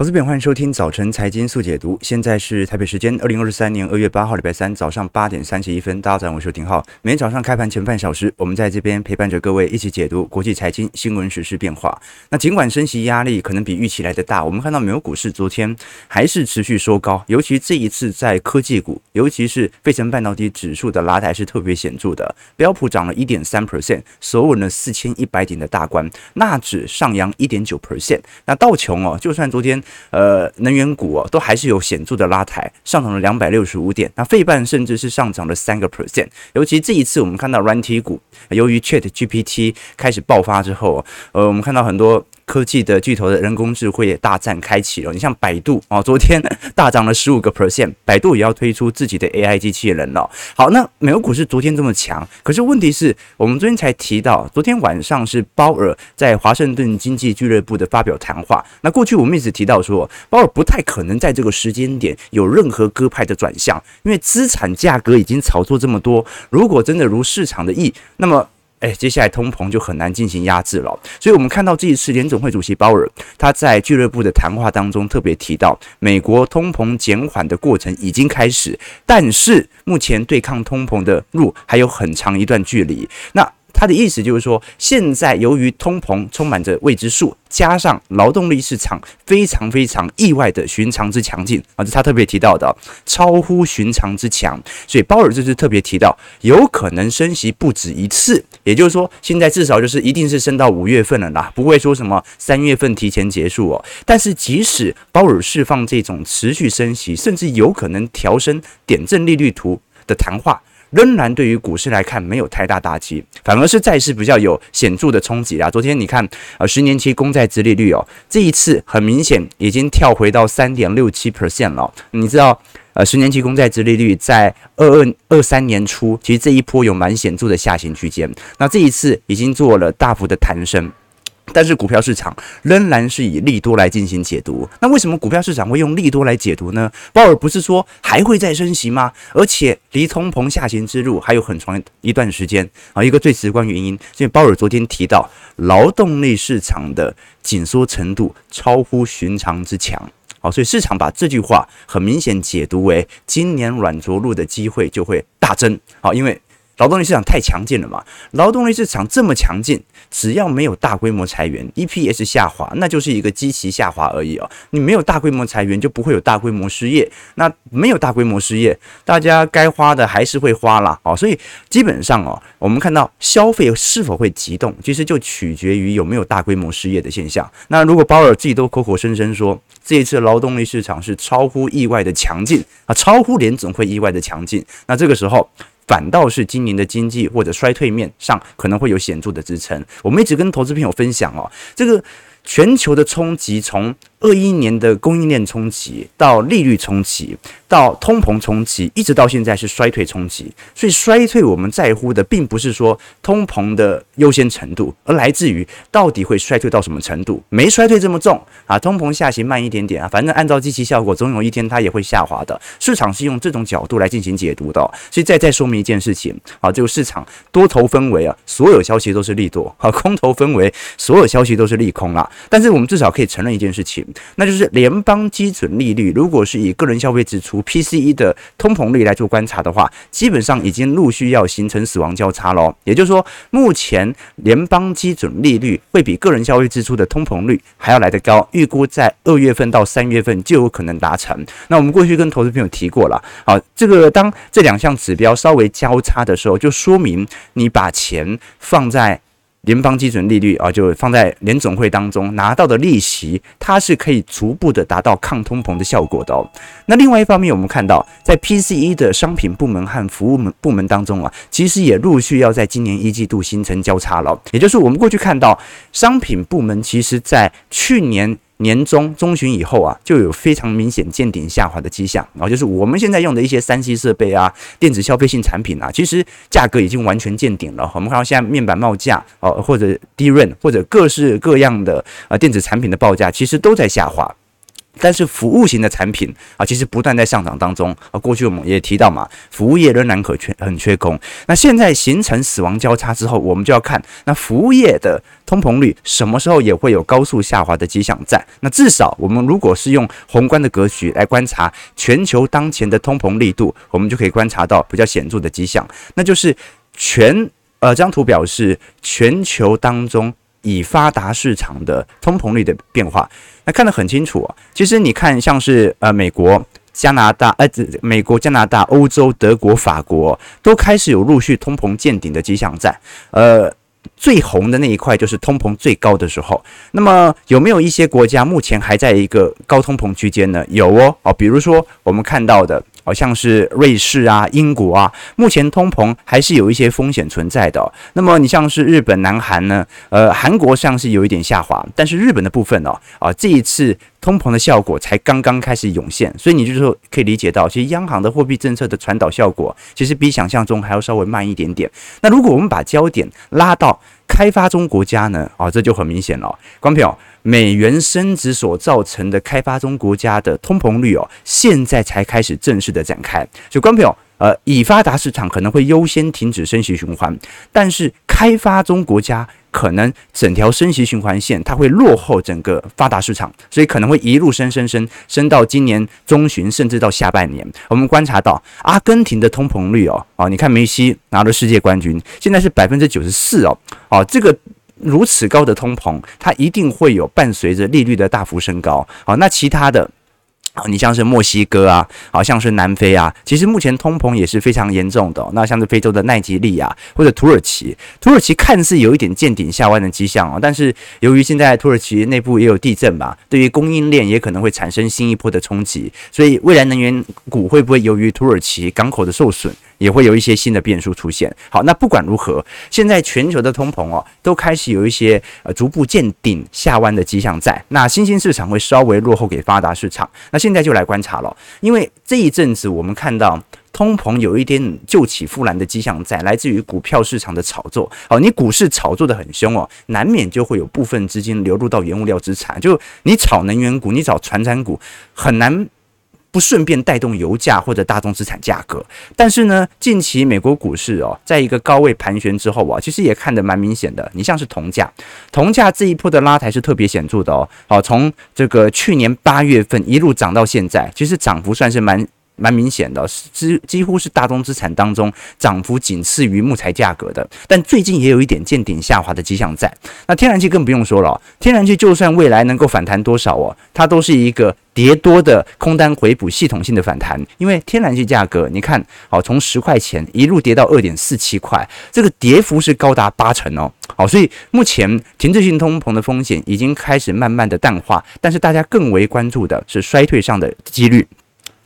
投资朋，欢迎收听早晨财经速解读。现在是台北时间二零二三年二月八号礼拜三早上八点三十一分。大家早上好，我是丁浩。每天早上开盘前半小时，我们在这边陪伴着各位一起解读国际财经新闻、时事变化。那尽管升息压力可能比预期来得大，我们看到美国股市昨天还是持续收高，尤其这一次在科技股，尤其是费城半导体指数的拉抬是特别显著的。标普涨了一点三 percent，守稳了四千一百点的大关。纳指上扬一点九 percent。那道琼哦，就算昨天。呃，能源股哦，都还是有显著的拉抬，上涨了两百六十五点。那费半甚至是上涨了三个 percent。尤其这一次，我们看到软体股，由于 Chat GPT 开始爆发之后，呃，我们看到很多。科技的巨头的人工智慧也大战开启了。你像百度啊，昨天大涨了十五个 percent，百度也要推出自己的 AI 机器人了。好，那美国股市昨天这么强，可是问题是我们昨天才提到，昨天晚上是鲍尔在华盛顿经济俱乐部的发表谈话。那过去我们一直提到说，鲍尔不太可能在这个时间点有任何鸽派的转向，因为资产价格已经炒作这么多。如果真的如市场的意，那么。哎，接下来通膨就很难进行压制了。所以，我们看到这一次联总会主席鲍尔他在俱乐部的谈话当中特别提到，美国通膨减缓的过程已经开始，但是目前对抗通膨的路还有很长一段距离。那他的意思就是说，现在由于通膨充满着未知数，加上劳动力市场非常非常意外的寻常之强劲啊，这他特别提到的，超乎寻常之强。所以鲍尔这次特别提到，有可能升息不止一次，也就是说，现在至少就是一定是升到五月份了啦，不会说什么三月份提前结束哦。但是即使鲍尔释放这种持续升息，甚至有可能调升点阵利率图的谈话。仍然对于股市来看没有太大打击，反而是债市比较有显著的冲击啦。昨天你看，呃，十年期公债殖利率哦，这一次很明显已经跳回到三点六七 percent 了。你知道，呃，十年期公债殖利率在二二二三年初，其实这一波有蛮显著的下行区间，那这一次已经做了大幅的弹升。但是股票市场仍然是以利多来进行解读。那为什么股票市场会用利多来解读呢？鲍尔不是说还会再升息吗？而且离通膨下行之路还有很长一段时间啊。一个最直观原因，因为鲍尔昨天提到劳动力市场的紧缩程度超乎寻常之强。好，所以市场把这句话很明显解读为今年软着陆的机会就会大增。好，因为。劳动力市场太强劲了嘛？劳动力市场这么强劲，只要没有大规模裁员，EPS 下滑，那就是一个基期下滑而已哦。你没有大规模裁员，就不会有大规模失业。那没有大规模失业，大家该花的还是会花啦。哦。所以基本上哦，我们看到消费是否会急动，其实就取决于有没有大规模失业的现象。那如果鲍尔自己都口口声声说这一次劳动力市场是超乎意外的强劲啊，超乎联总会意外的强劲，那这个时候。反倒是今年的经济或者衰退面上可能会有显著的支撑。我们一直跟投资朋友分享哦，这个全球的冲击从。二一年的供应链冲击，到利率冲击，到通膨冲击，一直到现在是衰退冲击。所以衰退我们在乎的，并不是说通膨的优先程度，而来自于到底会衰退到什么程度。没衰退这么重啊，通膨下行慢一点点啊，反正按照机器效果，总有一天它也会下滑的。市场是用这种角度来进行解读的。所以再再说明一件事情啊，这个市场多头氛围啊，所有消息都是利多啊；空头氛围，所有消息都是利空啊。但是我们至少可以承认一件事情。那就是联邦基准利率，如果是以个人消费支出 PCE 的通膨率来做观察的话，基本上已经陆续要形成死亡交叉了。也就是说，目前联邦基准利率会比个人消费支出的通膨率还要来得高，预估在二月份到三月份就有可能达成。那我们过去跟投资朋友提过了，好，这个当这两项指标稍微交叉的时候，就说明你把钱放在。联邦基准利率啊，就放在联总会当中拿到的利息，它是可以逐步的达到抗通膨的效果的哦。那另外一方面，我们看到在 PCE 的商品部门和服务门部门当中啊，其实也陆续要在今年一季度形成交叉了。也就是我们过去看到商品部门，其实在去年。年中中旬以后啊，就有非常明显见顶下滑的迹象，然后就是我们现在用的一些三 C 设备啊、电子消费性产品啊，其实价格已经完全见顶了。我们看到现在面板报价哦，或者低润或者各式各样的啊电子产品的报价，其实都在下滑。但是服务型的产品啊，其实不断在上涨当中啊。过去我们也提到嘛，服务业仍然可缺，很缺工。那现在形成死亡交叉之后，我们就要看那服务业的通膨率什么时候也会有高速下滑的迹象在。那至少我们如果是用宏观的格局来观察全球当前的通膨力度，我们就可以观察到比较显著的迹象，那就是全呃这张图表示全球当中。以发达市场的通膨率的变化，那看得很清楚啊。其实你看，像是呃美国、加拿大、呃美国、加拿大、欧洲、德国、法国都开始有陆续通膨见顶的迹象在。呃，最红的那一块就是通膨最高的时候。那么有没有一些国家目前还在一个高通膨区间呢？有哦，哦，比如说我们看到的。好像是瑞士啊、英国啊，目前通膨还是有一些风险存在的。那么你像是日本、南韩呢？呃，韩国像是有一点下滑，但是日本的部分哦，啊，这一次通膨的效果才刚刚开始涌现，所以你就是说可以理解到，其实央行的货币政策的传导效果，其实比想象中还要稍微慢一点点。那如果我们把焦点拉到开发中国家呢？啊，这就很明显了，观众朋友。美元升值所造成的开发中国家的通膨率哦，现在才开始正式的展开。所以，观众朋友，呃，已发达市场可能会优先停止升息循环，但是开发中国家可能整条升息循环线它会落后整个发达市场，所以可能会一路升升升升到今年中旬，甚至到下半年。我们观察到阿根廷的通膨率哦，哦，你看梅西拿了世界冠军，现在是百分之九十四哦，哦，这个。如此高的通膨，它一定会有伴随着利率的大幅升高。好，那其他的，你像是墨西哥啊，好像是南非啊，其实目前通膨也是非常严重的。那像是非洲的奈及利亚或者土耳其，土耳其看似有一点见顶下弯的迹象哦，但是由于现在土耳其内部也有地震嘛，对于供应链也可能会产生新一波的冲击，所以未来能源股会不会由于土耳其港口的受损？也会有一些新的变数出现。好，那不管如何，现在全球的通膨哦，都开始有一些呃逐步见顶下弯的迹象在。那新兴市场会稍微落后给发达市场。那现在就来观察了，因为这一阵子我们看到通膨有一点旧起复燃的迹象在，来自于股票市场的炒作。哦，你股市炒作得很凶哦，难免就会有部分资金流入到原物料资产。就你炒能源股，你炒传产股，很难。不顺便带动油价或者大宗资产价格，但是呢，近期美国股市哦，在一个高位盘旋之后啊，其实也看得蛮明显的。你像是铜价，铜价这一波的拉抬是特别显著的哦。好，从这个去年八月份一路涨到现在，其实涨幅算是蛮。蛮明显的，几几乎是大宗资产当中涨幅仅次于木材价格的，但最近也有一点见顶下滑的迹象在。那天然气更不用说了，天然气就算未来能够反弹多少哦，它都是一个跌多的空单回补系统性的反弹，因为天然气价格你看，好，从十块钱一路跌到二点四七块，这个跌幅是高达八成哦。好，所以目前停滞性通膨的风险已经开始慢慢的淡化，但是大家更为关注的是衰退上的几率。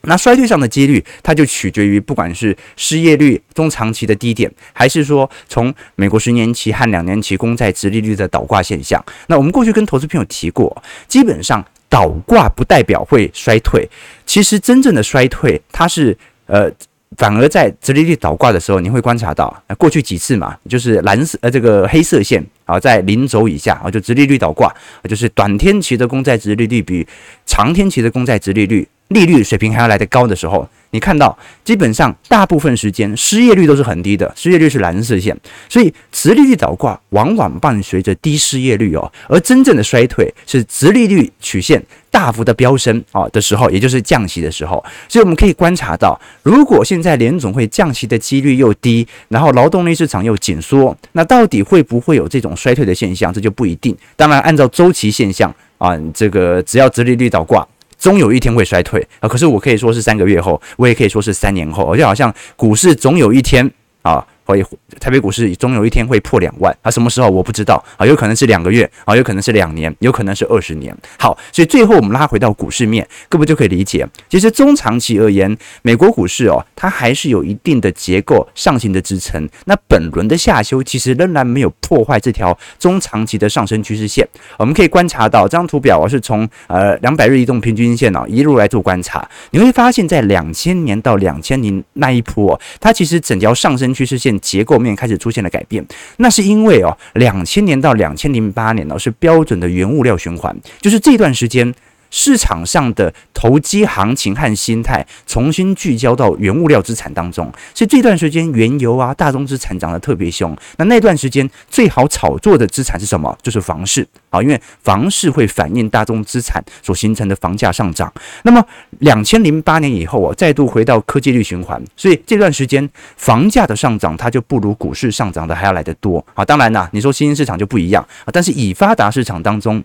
那衰退上的几率，它就取决于不管是失业率中长期的低点，还是说从美国十年期和两年期公债殖利率的倒挂现象。那我们过去跟投资朋友提过，基本上倒挂不代表会衰退，其实真正的衰退，它是呃。反而在殖利率倒挂的时候，你会观察到，过去几次嘛，就是蓝色呃这个黑色线啊，在零轴以下啊，就殖利率倒挂，就是短天期的公债殖利率比长天期的公债殖利率利率水平还要来得高的时候。你看到，基本上大部分时间失业率都是很低的，失业率是蓝色线，所以直利率倒挂往往伴随着低失业率哦，而真正的衰退是直利率曲线大幅的飙升啊的时候，也就是降息的时候。所以我们可以观察到，如果现在联总会降息的几率又低，然后劳动力市场又紧缩，那到底会不会有这种衰退的现象？这就不一定。当然，按照周期现象啊，这个只要直利率倒挂。终有一天会衰退啊！可是我可以说是三个月后，我也可以说是三年后，就好像股市总有一天啊。会台北股市总有一天会破两万啊？什么时候我不知道啊？有可能是两个月啊，有可能是两年，有可能是二十年。好，所以最后我们拉回到股市面，各位就可以理解，其实中长期而言，美国股市哦，它还是有一定的结构上行的支撑。那本轮的下修其实仍然没有破坏这条中长期的上升趋势线。我们可以观察到这张图表，我是从呃两百日移动平均线哦一路来做观察，你会发现在两千年到两千年那一波，它其实整条上升趋势线。结构面开始出现了改变，那是因为哦，两千年到两千零八年呢是标准的原物料循环，就是这段时间市场上的投机行情和心态重新聚焦到原物料资产当中。所以这段时间原油啊、大宗资产涨得特别凶。那那段时间最好炒作的资产是什么？就是房市啊，因为房市会反映大宗资产所形成的房价上涨。那么两千零八年以后啊，再度回到科技率循环，所以这段时间房价的上涨它就不如股市上涨的还要来得多啊。当然啦，你说新兴市场就不一样啊，但是以发达市场当中。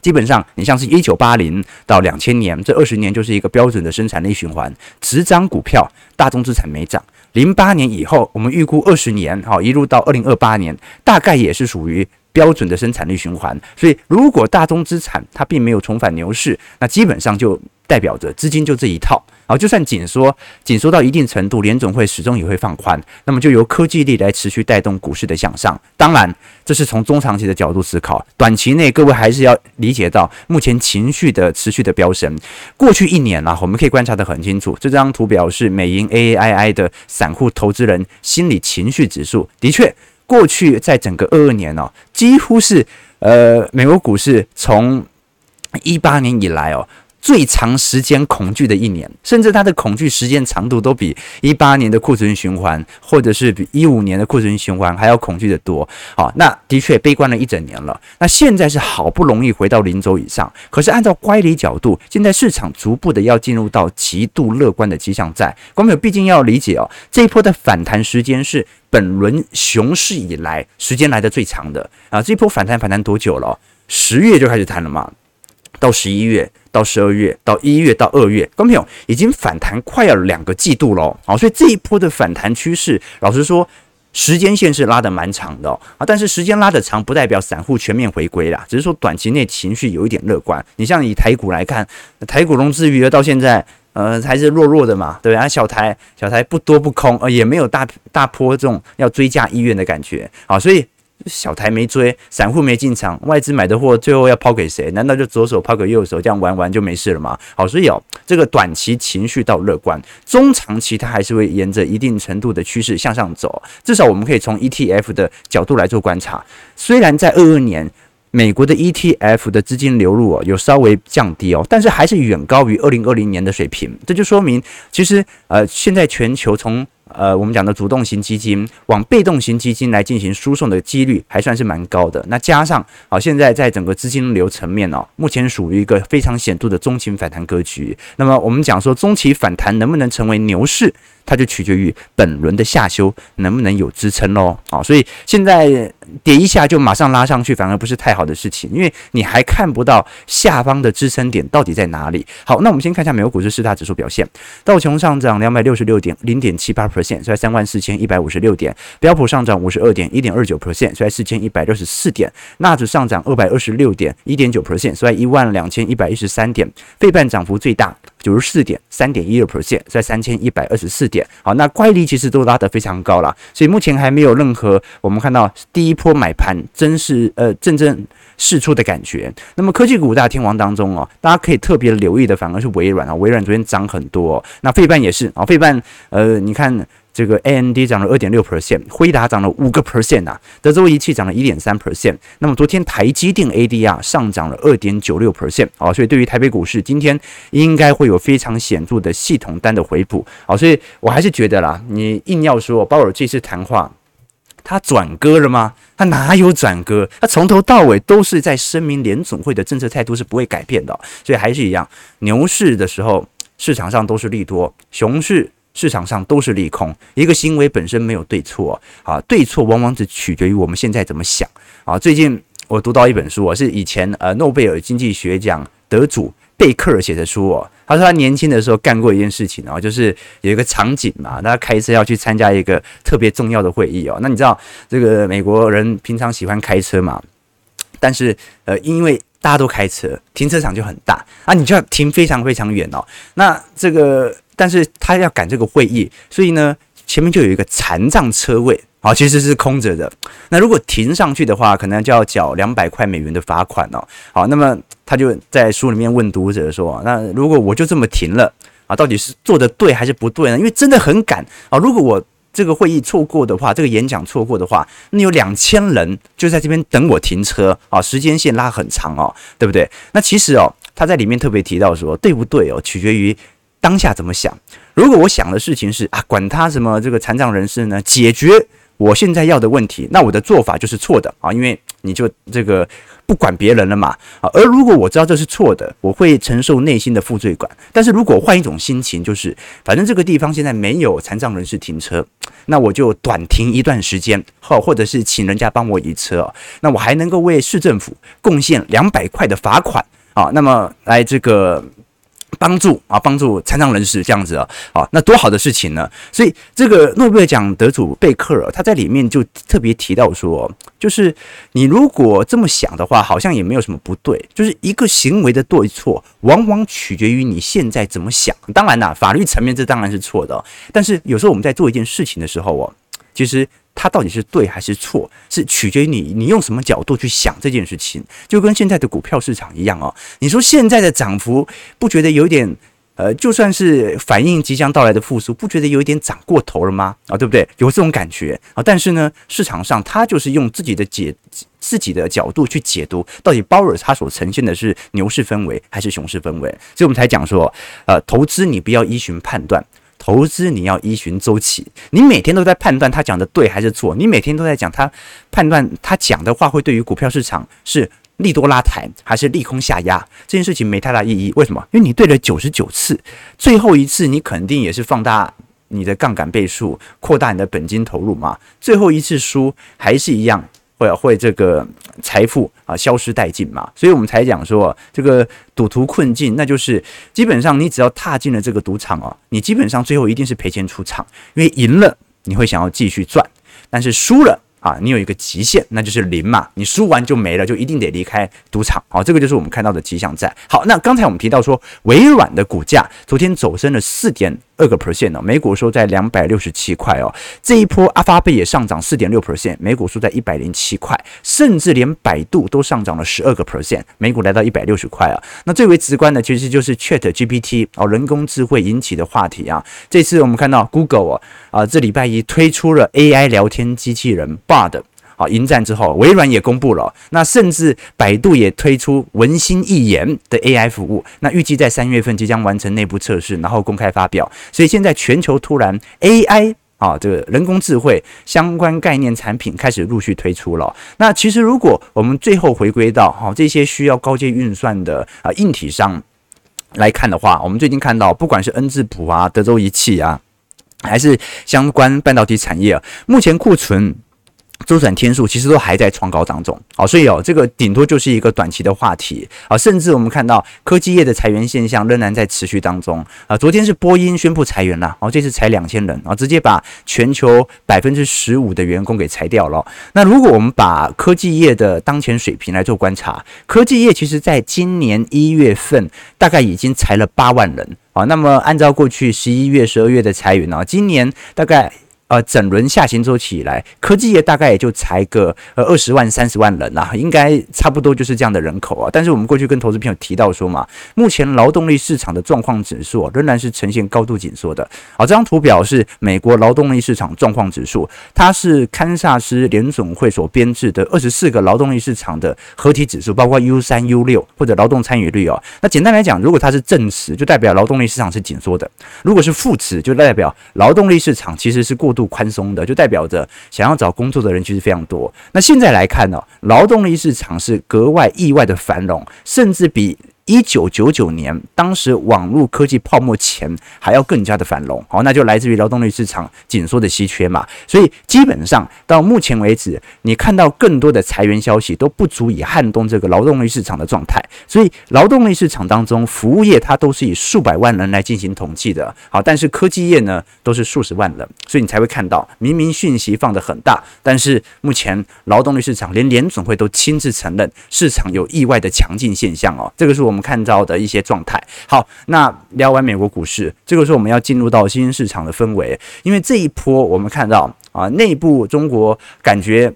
基本上，你像是一九八零到两千年这二十年，就是一个标准的生产力循环，只涨股票，大宗资产没涨。零八年以后，我们预估二十年，好，一路到二零二八年，大概也是属于标准的生产力循环。所以，如果大宗资产它并没有重返牛市，那基本上就代表着资金就这一套。好，就算紧缩，紧缩到一定程度，联总会始终也会放宽，那么就由科技力来持续带动股市的向上。当然，这是从中长期的角度思考，短期内各位还是要理解到目前情绪的持续的飙升。过去一年啊，我们可以观察得很清楚，这张图表是美银 AAII 的散户投资人心理情绪指数。的确，过去在整个二二年哦，几乎是呃美国股市从一八年以来哦。最长时间恐惧的一年，甚至它的恐惧时间长度都比一八年的库存循环，或者是比一五年的库存循环还要恐惧得多。好，那的确悲观了一整年了。那现在是好不容易回到零轴以上，可是按照乖离角度，现在市场逐步的要进入到极度乐观的迹象在。观众朋友毕竟要理解哦，这一波的反弹时间是本轮熊市以来时间来的最长的啊。这一波反弹反弹多久了？十月就开始弹了嘛，到十一月。到十二月，到一月，到二月，观众朋友已经反弹快要两个季度了，好，所以这一波的反弹趋势，老实说，时间线是拉得蛮长的啊。但是时间拉得长，不代表散户全面回归啦，只是说短期内情绪有一点乐观。你像以台股来看，台股融资余额到现在，呃，还是弱弱的嘛，对啊，小台小台不多不空，呃，也没有大大波这种要追价意愿的感觉，啊，所以。小台没追，散户没进场，外资买的货最后要抛给谁？难道就左手抛给右手，这样玩玩就没事了吗？好，所以哦，这个短期情绪倒乐观，中长期它还是会沿着一定程度的趋势向上走。至少我们可以从 ETF 的角度来做观察。虽然在二二年，美国的 ETF 的资金流入哦有稍微降低哦，但是还是远高于二零二零年的水平。这就说明，其实呃，现在全球从呃，我们讲的主动型基金往被动型基金来进行输送的几率还算是蛮高的。那加上啊，现在在整个资金流层面哦，目前属于一个非常显著的中期反弹格局。那么我们讲说中期反弹能不能成为牛市？它就取决于本轮的下修能不能有支撑喽，啊，所以现在跌一下就马上拉上去，反而不是太好的事情，因为你还看不到下方的支撑点到底在哪里。好，那我们先看一下美国股市四大指数表现，道琼上涨两百六十六点零点七八在三万四千一百五十六点；标普上涨五十二点一点二九 percent，在四千一百六十四点；纳指上涨二百二十六点一点九 percent，在一万两千一百一十三点；费半涨幅最大。九十四点三点一六 percent，在三千一百二十四点。好，那乖离其实都拉得非常高了，所以目前还没有任何我们看到第一波买盘真是呃真正释出的感觉。那么科技股大天王当中哦，大家可以特别留意的反而是微软啊，微软昨天涨很多。那费半也是啊，费半呃，你看。这个 AMD 涨了二点六 percent，辉达涨了五个 percent 啊，德州仪器涨了一点三 percent。那么昨天台积电 ADR 上涨了二点九六 percent 啊，所以对于台北股市今天应该会有非常显著的系统单的回补啊，所以我还是觉得啦，你硬要说鲍尔这次谈话他转鸽了吗？他哪有转鸽？他从头到尾都是在声明联总会的政策态度是不会改变的，所以还是一样，牛市的时候市场上都是利多，熊市。市场上都是利空，一个行为本身没有对错啊，对错往往只取决于我们现在怎么想啊。最近我读到一本书，是以前呃诺贝尔经济学奖得主贝克尔写的书哦。他说他年轻的时候干过一件事情哦，就是有一个场景嘛，他开车要去参加一个特别重要的会议哦。那你知道这个美国人平常喜欢开车嘛？但是呃，因为大家都开车，停车场就很大啊，你就要停非常非常远哦。那这个。但是他要赶这个会议，所以呢，前面就有一个残障车位，好，其实是空着的。那如果停上去的话，可能就要缴两百块美元的罚款哦。好，那么他就在书里面问读者说：“那如果我就这么停了啊，到底是做的对还是不对呢？因为真的很赶啊。如果我这个会议错过的话，这个演讲错过的话，那有两千人就在这边等我停车啊，时间线拉很长哦，对不对？那其实哦，他在里面特别提到说，对不对哦，取决于当下怎么想。如果我想的事情是啊，管他什么这个残障人士呢，解决我现在要的问题，那我的做法就是错的啊，因为你就这个。不管别人了嘛，啊，而如果我知道这是错的，我会承受内心的负罪感。但是如果换一种心情，就是反正这个地方现在没有残障人士停车，那我就短停一段时间，或或者是请人家帮我移车，那我还能够为市政府贡献两百块的罚款啊，那么来这个。帮助啊，帮助残障人士这样子啊，啊，那多好的事情呢！所以这个诺贝尔奖得主贝克尔他在里面就特别提到说，就是你如果这么想的话，好像也没有什么不对。就是一个行为的对错，往往取决于你现在怎么想。当然啦，法律层面这当然是错的，但是有时候我们在做一件事情的时候哦，其实。它到底是对还是错，是取决于你你用什么角度去想这件事情，就跟现在的股票市场一样哦。你说现在的涨幅不觉得有点呃，就算是反映即将到来的复苏，不觉得有一点涨过头了吗？啊，对不对？有这种感觉啊。但是呢，市场上它就是用自己的解自己的角度去解读，到底鲍尔他所呈现的是牛市氛围还是熊市氛围，所以我们才讲说，呃，投资你不要依循判断。投资你要依循周期，你每天都在判断他讲的对还是错，你每天都在讲他判断他讲的话会对于股票市场是利多拉抬还是利空下压，这件事情没太大意义。为什么？因为你对了九十九次，最后一次你肯定也是放大你的杠杆倍数，扩大你的本金投入嘛，最后一次输还是一样。会会这个财富啊消失殆尽嘛，所以我们才讲说这个赌徒困境，那就是基本上你只要踏进了这个赌场哦，你基本上最后一定是赔钱出场，因为赢了你会想要继续赚，但是输了。啊，你有一个极限，那就是零嘛。你输完就没了，就一定得离开赌场。好，这个就是我们看到的迹象在。好，那刚才我们提到说，微软的股价昨天走升了四点二个 percent 哦，每股收在两百六十七块哦。这一波阿发贝也上涨四点六 percent，每股收在一百零七块，甚至连百度都上涨了十二个 percent，每股来到一百六十块啊。那最为直观的其实就是 Chat GPT 哦，人工智慧引起的话题啊。这次我们看到 Google 啊啊，这礼拜一推出了 AI 聊天机器人。Bard 好，迎战之后，微软也公布了，那甚至百度也推出文心一言的 AI 服务，那预计在三月份即将完成内部测试，然后公开发表。所以现在全球突然 AI 啊，这个人工智慧相关概念产品开始陆续推出了。那其实如果我们最后回归到哈这些需要高阶运算的啊硬体上来看的话，我们最近看到不管是恩智浦啊、德州仪器啊，还是相关半导体产业，目前库存。周转天数其实都还在创高当中，好，所以哦，这个顶多就是一个短期的话题啊，甚至我们看到科技业的裁员现象仍然在持续当中啊。昨天是波音宣布裁员了，哦，这次裁两千人啊，直接把全球百分之十五的员工给裁掉了。那如果我们把科技业的当前水平来做观察，科技业其实在今年一月份大概已经裁了八万人啊。那么按照过去十一月、十二月的裁员呢，今年大概。呃，整轮下行周期以来，科技业大概也就裁个呃二十万、三十万人啦、应该差不多就是这样的人口啊。但是我们过去跟投资朋友提到说嘛，目前劳动力市场的状况指数仍然是呈现高度紧缩的。好，这张图表是美国劳动力市场状况指数，它是堪萨斯联总会所编制的二十四个劳动力市场的合体指数，包括 U 三、U 六或者劳动参与率哦。那简单来讲，如果它是正值，就代表劳动力市场是紧缩的；如果是负值，就代表劳动力市场其实是过度。宽松的，就代表着想要找工作的人其实非常多。那现在来看呢，劳动力市场是格外意外的繁荣，甚至比。一九九九年，当时网络科技泡沫前还要更加的繁荣，好，那就来自于劳动力市场紧缩的稀缺嘛。所以基本上到目前为止，你看到更多的裁员消息都不足以撼动这个劳动力市场的状态。所以劳动力市场当中，服务业它都是以数百万人来进行统计的，好，但是科技业呢都是数十万人，所以你才会看到明明讯息放得很大，但是目前劳动力市场连联准会都亲自承认市场有意外的强劲现象哦，这个是我。我们看到的一些状态。好，那聊完美国股市，这个时候我们要进入到新兴市场的氛围，因为这一波我们看到啊，内部中国感觉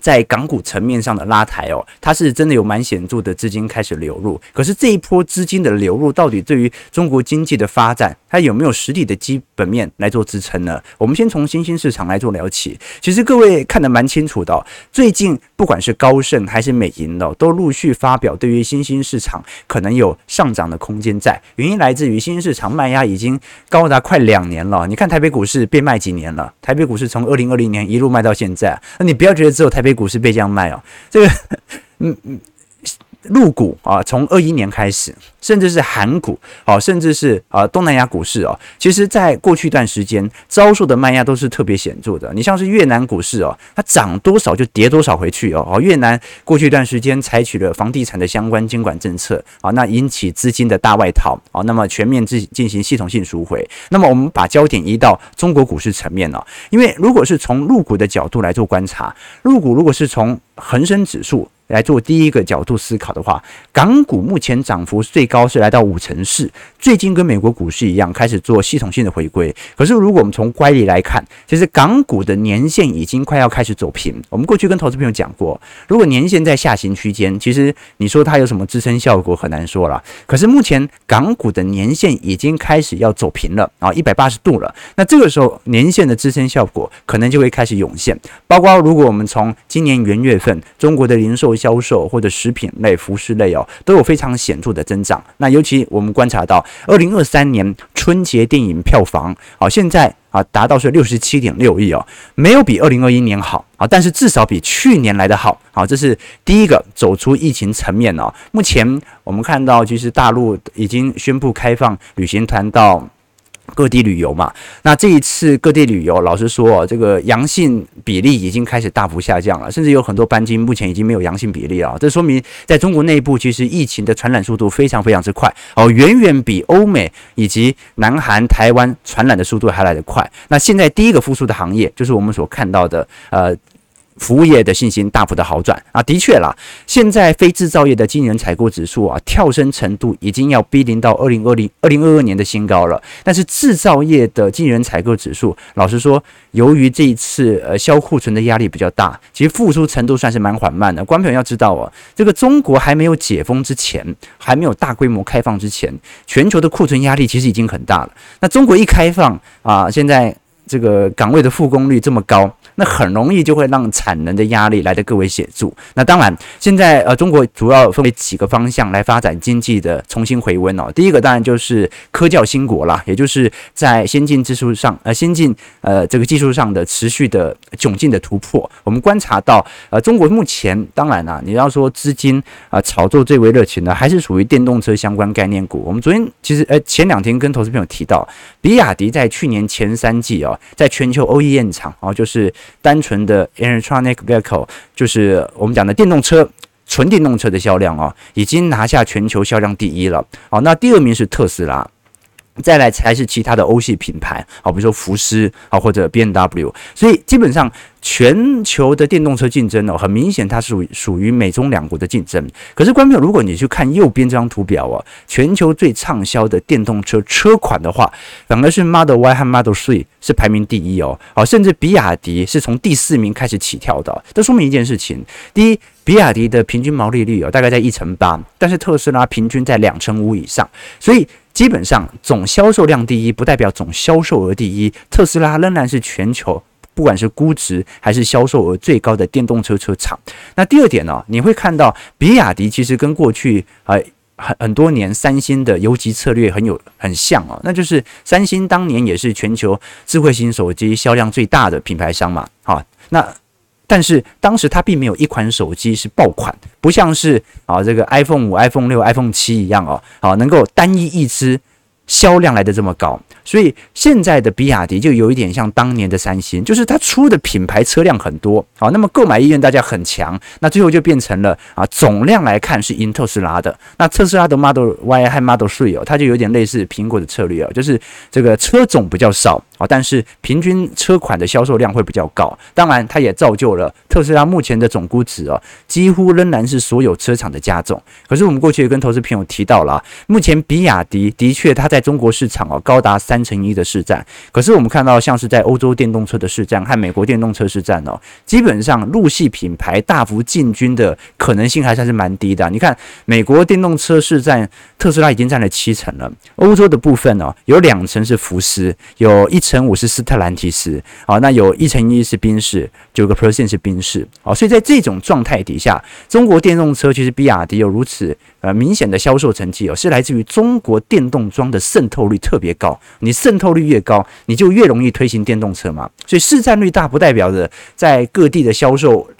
在港股层面上的拉抬哦，它是真的有蛮显著的资金开始流入。可是这一波资金的流入，到底对于中国经济的发展，它有没有实体的基本面来做支撑呢？我们先从新兴市场来做聊起。其实各位看得蛮清楚的，最近不管是高盛还是美银的，都陆续发表对于新兴市场可能有上涨的空间在。原因来自于新兴市场卖压已经高达快两年了。你看台北股市被卖几年了？台北股市从二零二零年一路卖到现在，那你不要觉得只有台北。股市被这样卖哦，这个，嗯嗯。入股啊，从二一年开始，甚至是韩股，好，甚至是啊东南亚股市哦，其实在过去一段时间遭受的卖压都是特别显著的。你像是越南股市哦，它涨多少就跌多少回去哦。哦，越南过去一段时间采取了房地产的相关监管政策啊，那引起资金的大外逃啊，那么全面进进行系统性赎回。那么我们把焦点移到中国股市层面了，因为如果是从入股的角度来做观察，入股如果是从恒生指数。来做第一个角度思考的话，港股目前涨幅最高是来到五成四，最近跟美国股市一样开始做系统性的回归。可是如果我们从乖离来看，其实港股的年线已经快要开始走平。我们过去跟投资朋友讲过，如果年线在下行区间，其实你说它有什么支撑效果很难说了。可是目前港股的年线已经开始要走平了啊，一百八十度了。那这个时候年线的支撑效果可能就会开始涌现。包括如果我们从今年元月份中国的零售销售或者食品类、服饰类哦，都有非常显著的增长。那尤其我们观察到，二零二三年春节电影票房啊，现在啊达到是六十七点六亿哦，没有比二零二一年好啊，但是至少比去年来的好。好，这是第一个走出疫情层面哦。目前我们看到，其实大陆已经宣布开放旅行团到。各地旅游嘛，那这一次各地旅游，老实说，这个阳性比例已经开始大幅下降了，甚至有很多班机目前已经没有阳性比例了。这说明在中国内部，其实疫情的传染速度非常非常之快哦，远远比欧美以及南韩、台湾传染的速度还来得快。那现在第一个复苏的行业，就是我们所看到的，呃。服务业的信心大幅的好转啊，的确啦，现在非制造业的经人采购指数啊，跳升程度已经要逼临到二零二零二零二二年的新高了。但是制造业的经人采购指数，老实说，由于这一次呃销库存的压力比较大，其实复苏程度算是蛮缓慢的。观众朋友要知道哦，这个中国还没有解封之前，还没有大规模开放之前，全球的库存压力其实已经很大了。那中国一开放啊，现在。这个岗位的复工率这么高，那很容易就会让产能的压力来得更为显著。那当然，现在呃，中国主要分为几个方向来发展经济的重新回温哦。第一个当然就是科教兴国啦，也就是在先进技术上呃，先进呃这个技术上的持续的窘境的突破。我们观察到呃，中国目前当然啊，你要说资金啊、炒作最为热情的，还是属于电动车相关概念股。我们昨天其实呃前两天跟投资朋友提到，比亚迪在去年前三季哦。在全球 OEM 厂啊，就是单纯的 electronic vehicle，就是我们讲的电动车、纯电动车的销量啊，已经拿下全球销量第一了。好，那第二名是特斯拉，再来才是其他的欧系品牌啊，比如说福斯啊或者 BMW。所以基本上。全球的电动车竞争哦，很明显它是属于属于美中两国的竞争。可是，观众，如果你去看右边这张图表哦，全球最畅销的电动车车款的话，反而是 Model Y 和 Model Three 是排名第一哦。好，甚至比亚迪是从第四名开始起跳的。这说明一件事情：第一，比亚迪的平均毛利率哦，大概在一成八，但是特斯拉平均在两成五以上。所以，基本上总销售量第一，不代表总销售额第一。特斯拉仍然是全球。不管是估值还是销售额最高的电动车车厂，那第二点呢，你会看到比亚迪其实跟过去呃很很多年三星的游击策略很有很像哦，那就是三星当年也是全球智慧型手机销量最大的品牌商嘛，好，那但是当时它并没有一款手机是爆款，不像是啊这个 iPhone 五、iPhone 六、iPhone 七一样哦，好能够单一一支。销量来的这么高，所以现在的比亚迪就有一点像当年的三星，就是它出的品牌车辆很多，好，那么购买意愿大家很强，那最后就变成了啊总量来看是赢特斯拉的。那特斯拉的 Model Y 和 Model Three 哦，它就有点类似苹果的策略哦，就是这个车种比较少啊，但是平均车款的销售量会比较高。当然，它也造就了特斯拉目前的总估值哦，几乎仍然是所有车厂的加总。可是我们过去也跟投资朋友提到了，目前比亚迪的确它在中国市场哦高达三成一的市占。可是我们看到，像是在欧洲电动车的市占和美国电动车市占哦，基本上陆系品牌大幅进军的可能性还算是蛮低的。你看，美国电动车市占，特斯拉已经占了七成了。欧洲的部分哦，有两成是福斯，有一成乘五是斯特兰提斯，好，那有一乘一是宾士，九个 percent 是宾士。好，所以在这种状态底下，中国电动车其实比亚迪有如此呃明显的销售成绩哦，是来自于中国电动装的渗透率特别高。你渗透率越高，你就越容易推行电动车嘛。所以市占率大不代表着在各地的销售。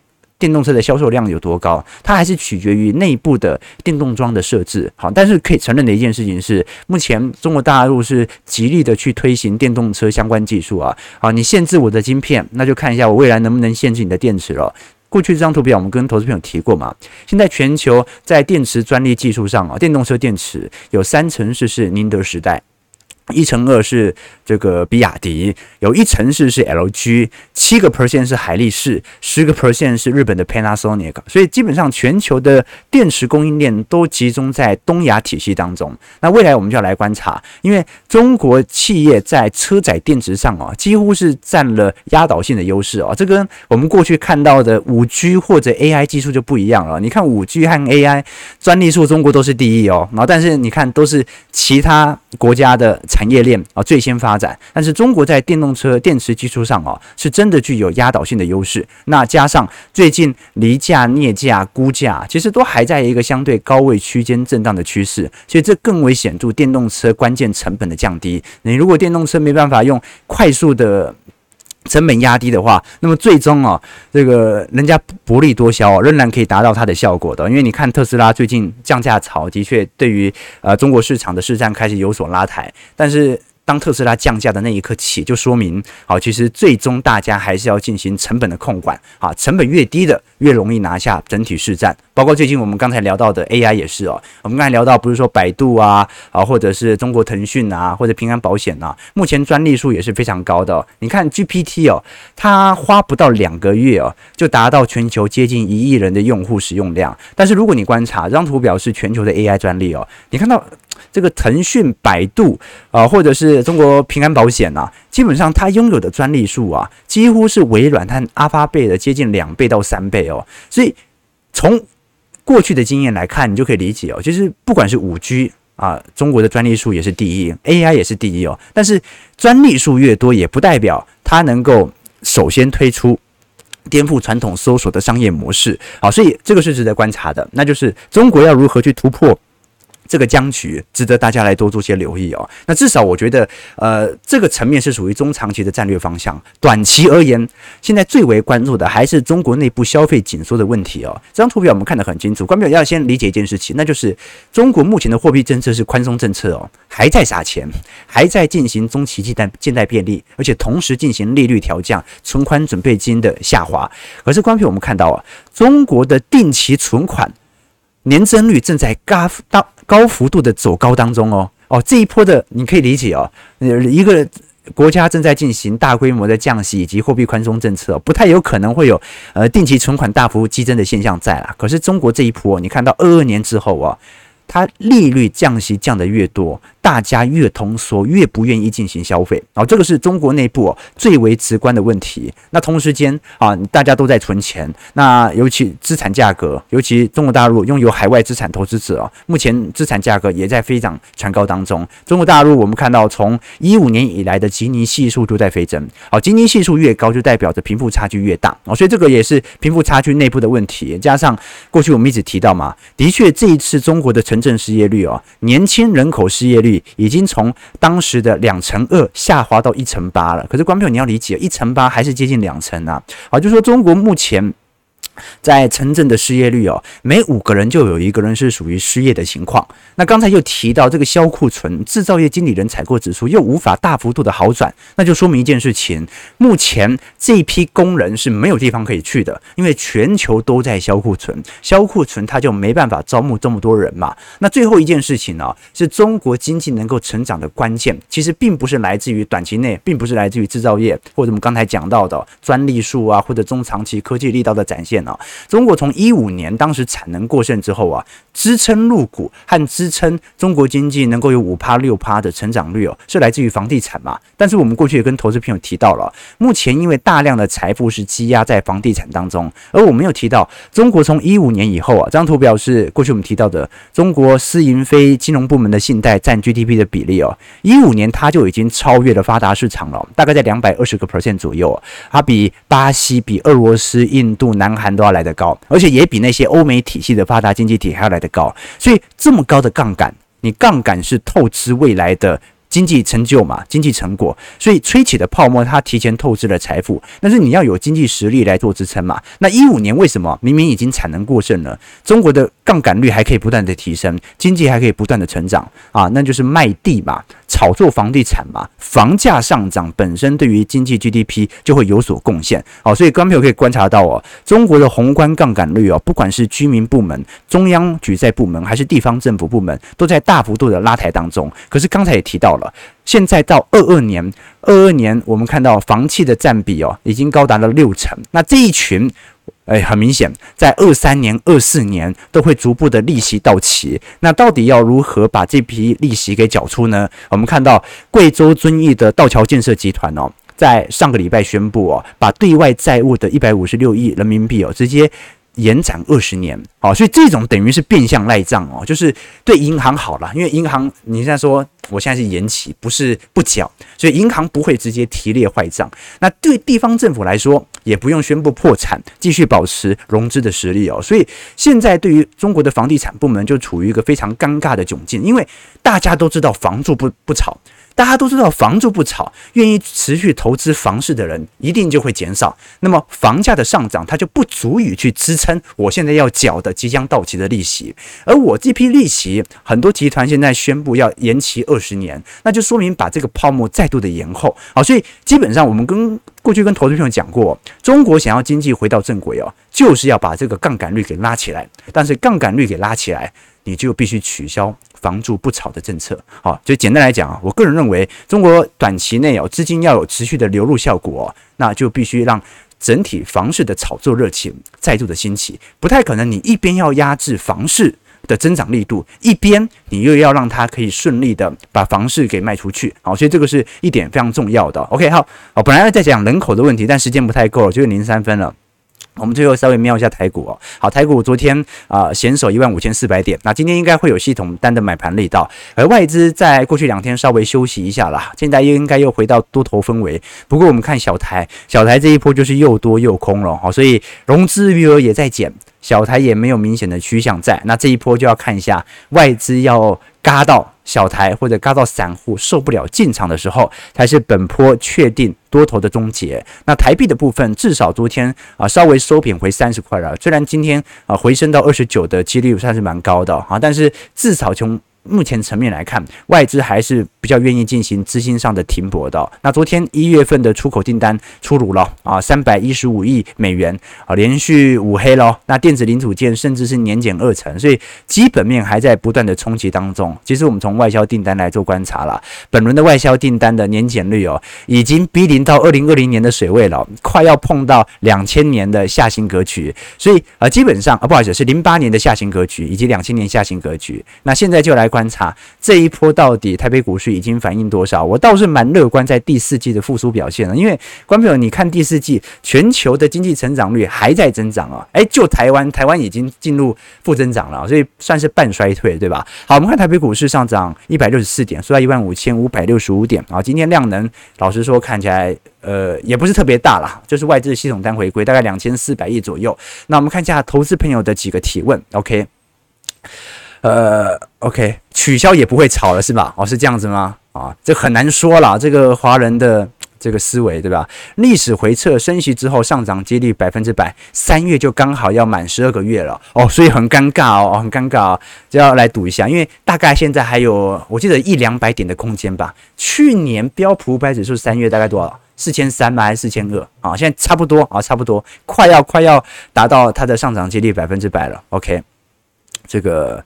电动车的销售量有多高，它还是取决于内部的电动桩的设置。好，但是可以承认的一件事情是，目前中国大陆是极力的去推行电动车相关技术啊。好，你限制我的晶片，那就看一下我未来能不能限制你的电池了。过去这张图表我们跟投资朋友提过嘛，现在全球在电池专利技术上啊，电动车电池有三成是是宁德时代。一成二是这个比亚迪，有一成四是 LG，七个 percent 是海力士，十个 percent 是日本的 Panasonic，所以基本上全球的电池供应链都集中在东亚体系当中。那未来我们就要来观察，因为中国企业在车载电池上啊，几乎是占了压倒性的优势哦。这跟我们过去看到的五 G 或者 AI 技术就不一样了。你看五 G 和 AI 专利数，中国都是第一哦，然后但是你看都是其他国家的。产业链啊最先发展，但是中国在电动车电池技术上啊是真的具有压倒性的优势。那加上最近离价、镍价钴价其实都还在一个相对高位区间震荡的趋势，所以这更为显著电动车关键成本的降低。你如果电动车没办法用快速的成本压低的话，那么最终啊，这个人家薄利多销仍然可以达到它的效果的。因为你看特斯拉最近降价潮，的确对于呃中国市场的市占开始有所拉抬，但是。当特斯拉降价的那一刻起，就说明，好，其实最终大家还是要进行成本的控管，啊，成本越低的越容易拿下整体市占。包括最近我们刚才聊到的 AI 也是哦，我们刚才聊到不是说百度啊，啊，或者是中国腾讯啊，或者平安保险啊，目前专利数也是非常高的。你看 GPT 哦，它花不到两个月哦，就达到全球接近一亿人的用户使用量。但是如果你观察这张图表是全球的 AI 专利哦，你看到。这个腾讯、百度啊，或者是中国平安保险啊，基本上它拥有的专利数啊，几乎是微软和阿发贝的接近两倍到三倍哦。所以从过去的经验来看，你就可以理解哦，就是不管是五 G 啊，中国的专利数也是第一，AI 也是第一哦。但是专利数越多，也不代表它能够首先推出颠覆传统搜索的商业模式。好，所以这个是值得观察的，那就是中国要如何去突破。这个僵局值得大家来多做些留意哦。那至少我觉得，呃，这个层面是属于中长期的战略方向。短期而言，现在最为关注的还是中国内部消费紧缩的问题哦。这张图表我们看得很清楚，观众要先理解一件事情，那就是中国目前的货币政策是宽松政策哦，还在撒钱，还在进行中期借贷借贷便利，而且同时进行利率调降、存款准备金的下滑。可是，观众我们看到啊，中国的定期存款年增率正在高当。高幅度的走高当中哦哦，这一波的你可以理解哦，一个国家正在进行大规模的降息以及货币宽松政策，不太有可能会有呃定期存款大幅激增的现象在啦。可是中国这一波，你看到二二年之后啊，它利率降息降得越多。大家越通缩，越不愿意进行消费，啊这个是中国内部最为直观的问题。那同时间啊，大家都在存钱，那尤其资产价格，尤其中国大陆拥有海外资产投资者啊，目前资产价格也在飞涨传高当中。中国大陆我们看到，从一五年以来的吉尼系数都在飞增，好，吉尼系数越高，就代表着贫富差距越大啊，所以这个也是贫富差距内部的问题。加上过去我们一直提到嘛，的确这一次中国的城镇失业率啊，年轻人口失业率。已经从当时的两成二下滑到一成八了。可是，观众你要理解，一成八还是接近两成啊。好，就说中国目前。在城镇的失业率哦，每五个人就有一个人是属于失业的情况。那刚才又提到这个销库存，制造业经理人采购指数又无法大幅度的好转，那就说明一件事情：目前这一批工人是没有地方可以去的，因为全球都在销库存，销库存他就没办法招募这么多人嘛。那最后一件事情呢、是中国经济能够成长的关键，其实并不是来自于短期内，并不是来自于制造业或者我们刚才讲到的专利数啊，或者中长期科技力道的展现啊。中国从一五年当时产能过剩之后啊，支撑入股和支撑中国经济能够有五趴六趴的成长率哦，是来自于房地产嘛。但是我们过去也跟投资朋友提到了，目前因为大量的财富是积压在房地产当中，而我们有提到中国从一五年以后啊，这张图表是过去我们提到的中国私营非金融部门的信贷占 GDP 的比例哦，一五年它就已经超越了发达市场了，大概在两百二十个 percent 左右，它比巴西、比俄罗斯、印度、南韩都要来得高，而且也比那些欧美体系的发达经济体还要来得高。所以这么高的杠杆，你杠杆是透支未来的。经济成就嘛，经济成果，所以吹起的泡沫，它提前透支了财富。但是你要有经济实力来做支撑嘛。那一五年为什么明明已经产能过剩了，中国的杠杆率还可以不断的提升，经济还可以不断的成长啊？那就是卖地嘛，炒作房地产嘛，房价上涨本身对于经济 GDP 就会有所贡献。好，所以观众朋友可以观察到哦，中国的宏观杠杆率哦，不管是居民部门、中央举债部门还是地方政府部门，都在大幅度的拉抬当中。可是刚才也提到了。现在到二二年，二二年我们看到房企的占比哦，已经高达了六成。那这一群，哎，很明显，在二三年、二四年都会逐步的利息到期。那到底要如何把这批利息给缴出呢？我们看到贵州遵义的道桥建设集团哦，在上个礼拜宣布哦，把对外债务的一百五十六亿人民币哦，直接。延展二十年，好，所以这种等于是变相赖账哦，就是对银行好了，因为银行你现在说我现在是延期，不是不缴，所以银行不会直接提列坏账。那对地方政府来说，也不用宣布破产，继续保持融资的实力哦。所以现在对于中国的房地产部门就处于一个非常尴尬的窘境，因为大家都知道房住不不炒。大家都知道，房住不炒，愿意持续投资房市的人一定就会减少。那么房价的上涨，它就不足以去支撑我现在要缴的即将到期的利息。而我这批利息，很多集团现在宣布要延期二十年，那就说明把这个泡沫再度的延后。好，所以基本上我们跟过去跟投资朋友讲过，中国想要经济回到正轨哦，就是要把这个杠杆率给拉起来。但是杠杆率给拉起来，你就必须取消。房住不炒的政策，好，就简单来讲啊，我个人认为，中国短期内有资金要有持续的流入效果，那就必须让整体房市的炒作热情再度的兴起，不太可能你一边要压制房市的增长力度，一边你又要让它可以顺利的把房市给卖出去，好，所以这个是一点非常重要的。OK，好，好，本来要再讲人口的问题，但时间不太够了，就零三分了。我们最后稍微瞄一下台股哦，好，台股昨天啊险守一万五千四百点，那今天应该会有系统单的买盘力道，而外资在过去两天稍微休息一下啦，现在又应该又回到多头氛围。不过我们看小台，小台这一波就是又多又空了，好，所以融资余额也在减，小台也没有明显的趋向在，那这一波就要看一下外资要。嘎到小台或者嘎到散户受不了进场的时候，才是本波确定多头的终结。那台币的部分，至少昨天啊稍微收平回三十块了，虽然今天啊回升到二十九的几率算是蛮高的啊，但是至少从目前层面来看，外资还是比较愿意进行资金上的停泊的。那昨天一月份的出口订单出炉了啊，三百一十五亿美元啊，连续五黑了。那电子零组件甚至是年减二成，所以基本面还在不断的冲击当中。其实我们从外销订单来做观察了，本轮的外销订单的年减率哦，已经逼临到二零二零年的水位了，快要碰到两千年的下行格局。所以啊，基本上啊，不好意思，是零八年的下行格局以及两千年下行格局。那现在就来。观察这一波到底台北股市已经反映多少？我倒是蛮乐观在第四季的复苏表现了，因为观众朋友，你看第四季全球的经济成长率还在增长啊，诶，就台湾，台湾已经进入负增长了，所以算是半衰退，对吧？好，我们看台北股市上涨一百六十四点，收在一万五千五百六十五点啊。今天量能老实说看起来呃也不是特别大啦，就是外资系统单回归大概两千四百亿左右。那我们看一下投资朋友的几个提问，OK。呃，OK，取消也不会炒了是吧？哦，是这样子吗？啊，这很难说啦，这个华人的这个思维对吧？历史回撤升息之后上涨几率百分之百，三月就刚好要满十二个月了哦，所以很尴尬哦，很尴尬哦，就要来赌一下，因为大概现在还有我记得一两百点的空间吧。去年标普五百指数三月大概多少？四千三吗？还是四千二？啊，现在差不多啊，差不多快要快要达到它的上涨几率百分之百了。OK。这个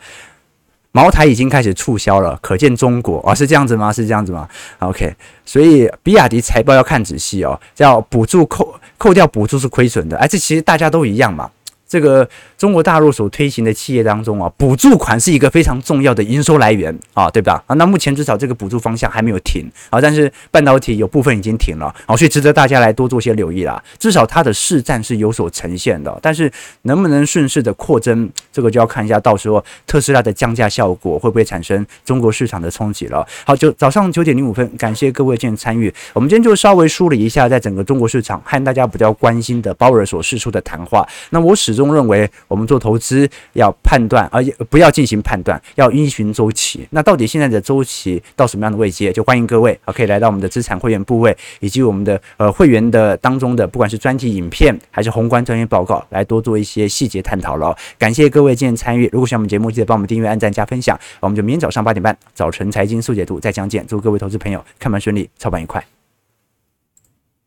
茅台已经开始促销了，可见中国哦，是这样子吗？是这样子吗？OK，所以比亚迪财报要看仔细哦，叫补助扣扣掉补助是亏损的，哎，这其实大家都一样嘛。这个中国大陆所推行的企业当中啊，补助款是一个非常重要的营收来源啊，对吧？啊，那目前至少这个补助方向还没有停啊，但是半导体有部分已经停了啊，所以值得大家来多做些留意啦。至少它的市占是有所呈现的，但是能不能顺势的扩增，这个就要看一下到时候特斯拉的降价效果会不会产生中国市场的冲击了。好，就早上九点零五分，感谢各位今天参与，我们今天就稍微梳理一下在整个中国市场和大家比较关心的鲍尔所释出的谈话。那我始终认为，我们做投资要判断，而且不要进行判断，要依循周期。那到底现在的周期到什么样的位阶？就欢迎各位啊，可以来到我们的资产会员部位，以及我们的呃会员的当中的，不管是专题影片还是宏观专业报告，来多做一些细节探讨了。感谢各位今天参与。如果喜欢我们节目，记得帮我们订阅、按赞、加分享。我们就明天早上八点半，早晨财经速解读再相见。祝各位投资朋友看盘顺利，操盘愉快。